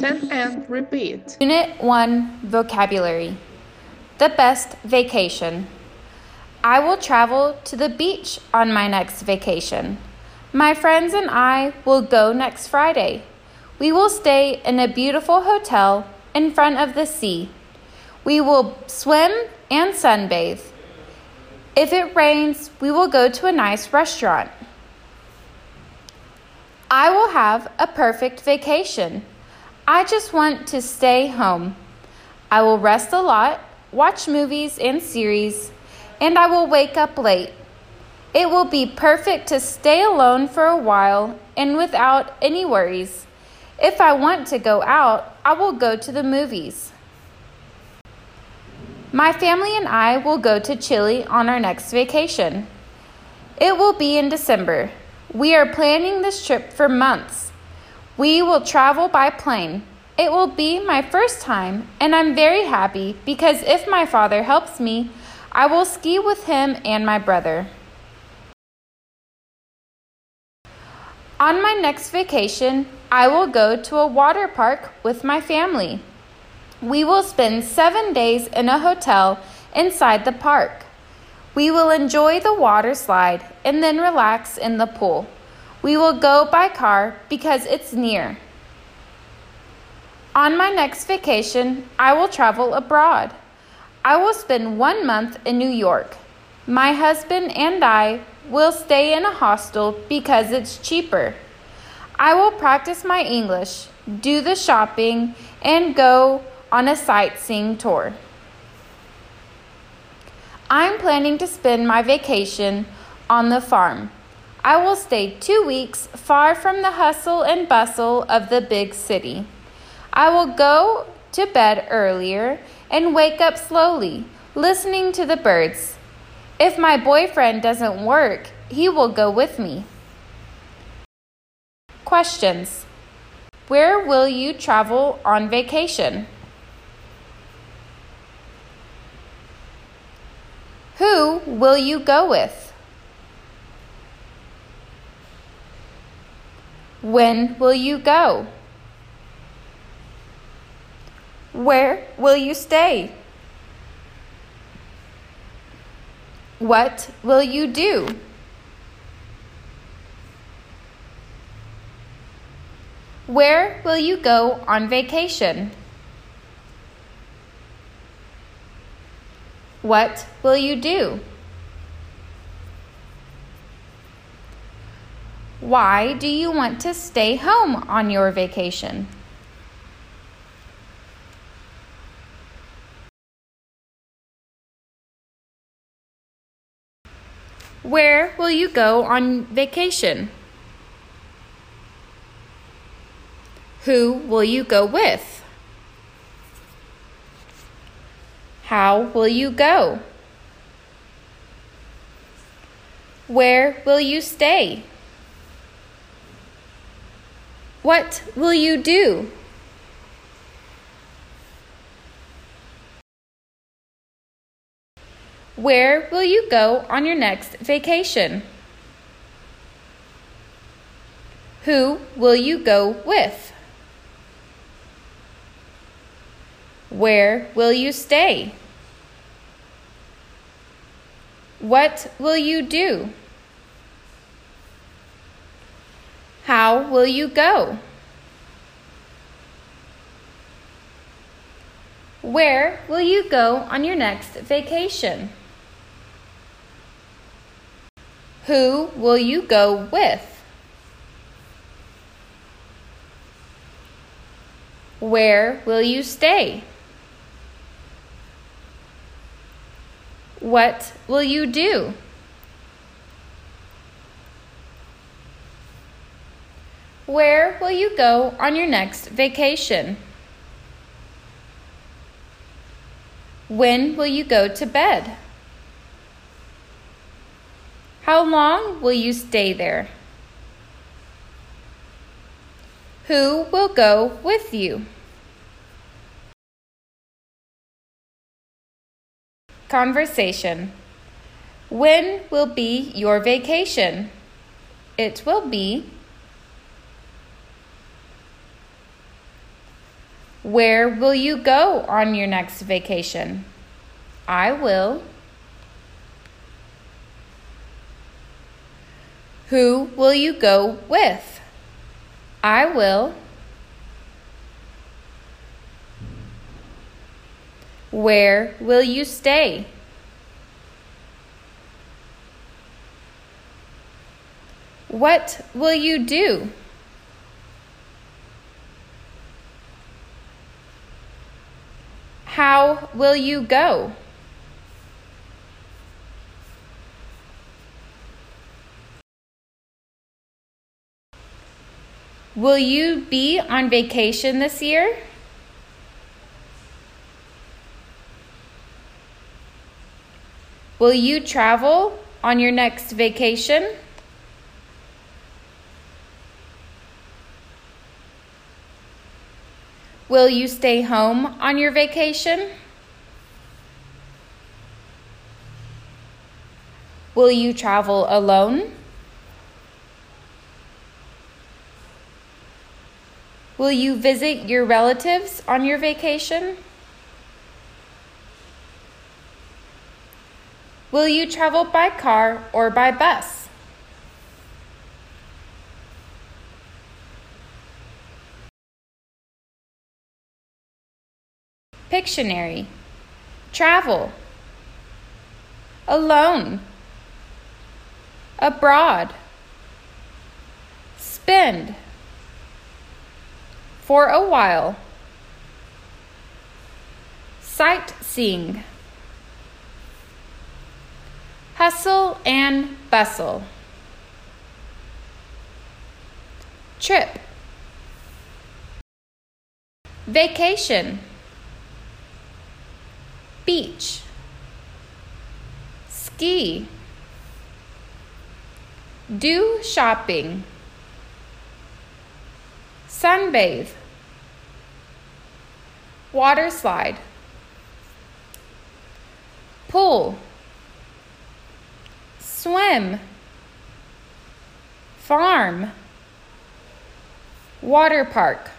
Listen and repeat. Unit 1 Vocabulary The best vacation. I will travel to the beach on my next vacation. My friends and I will go next Friday. We will stay in a beautiful hotel in front of the sea. We will swim and sunbathe. If it rains, we will go to a nice restaurant. I will have a perfect vacation. I just want to stay home. I will rest a lot, watch movies and series, and I will wake up late. It will be perfect to stay alone for a while and without any worries. If I want to go out, I will go to the movies. My family and I will go to Chile on our next vacation. It will be in December. We are planning this trip for months. We will travel by plane. It will be my first time, and I'm very happy because if my father helps me, I will ski with him and my brother. On my next vacation, I will go to a water park with my family. We will spend seven days in a hotel inside the park. We will enjoy the water slide and then relax in the pool. We will go by car because it's near. On my next vacation, I will travel abroad. I will spend one month in New York. My husband and I will stay in a hostel because it's cheaper. I will practice my English, do the shopping, and go on a sightseeing tour. I'm planning to spend my vacation on the farm. I will stay two weeks far from the hustle and bustle of the big city. I will go to bed earlier and wake up slowly, listening to the birds. If my boyfriend doesn't work, he will go with me. Questions Where will you travel on vacation? Who will you go with? When will you go? Where will you stay? What will you do? Where will you go on vacation? What will you do? Why do you want to stay home on your vacation? Where will you go on vacation? Who will you go with? How will you go? Where will you stay? What will you do? Where will you go on your next vacation? Who will you go with? Where will you stay? What will you do? How will you go? Where will you go on your next vacation? Who will you go with? Where will you stay? What will you do? Where will you go on your next vacation? When will you go to bed? How long will you stay there? Who will go with you? Conversation. When will be your vacation? It will be. Where will you go on your next vacation? I will. Who will you go with? I will. Where will you stay? What will you do? Will you go? Will you be on vacation this year? Will you travel on your next vacation? Will you stay home on your vacation? Will you travel alone? Will you visit your relatives on your vacation? Will you travel by car or by bus? Pictionary Travel Alone Abroad. Spend For a while. Sightseeing. Hustle and bustle. Trip. Vacation. Beach, ski, do shopping, sunbathe, water slide, pool, swim, farm, water park.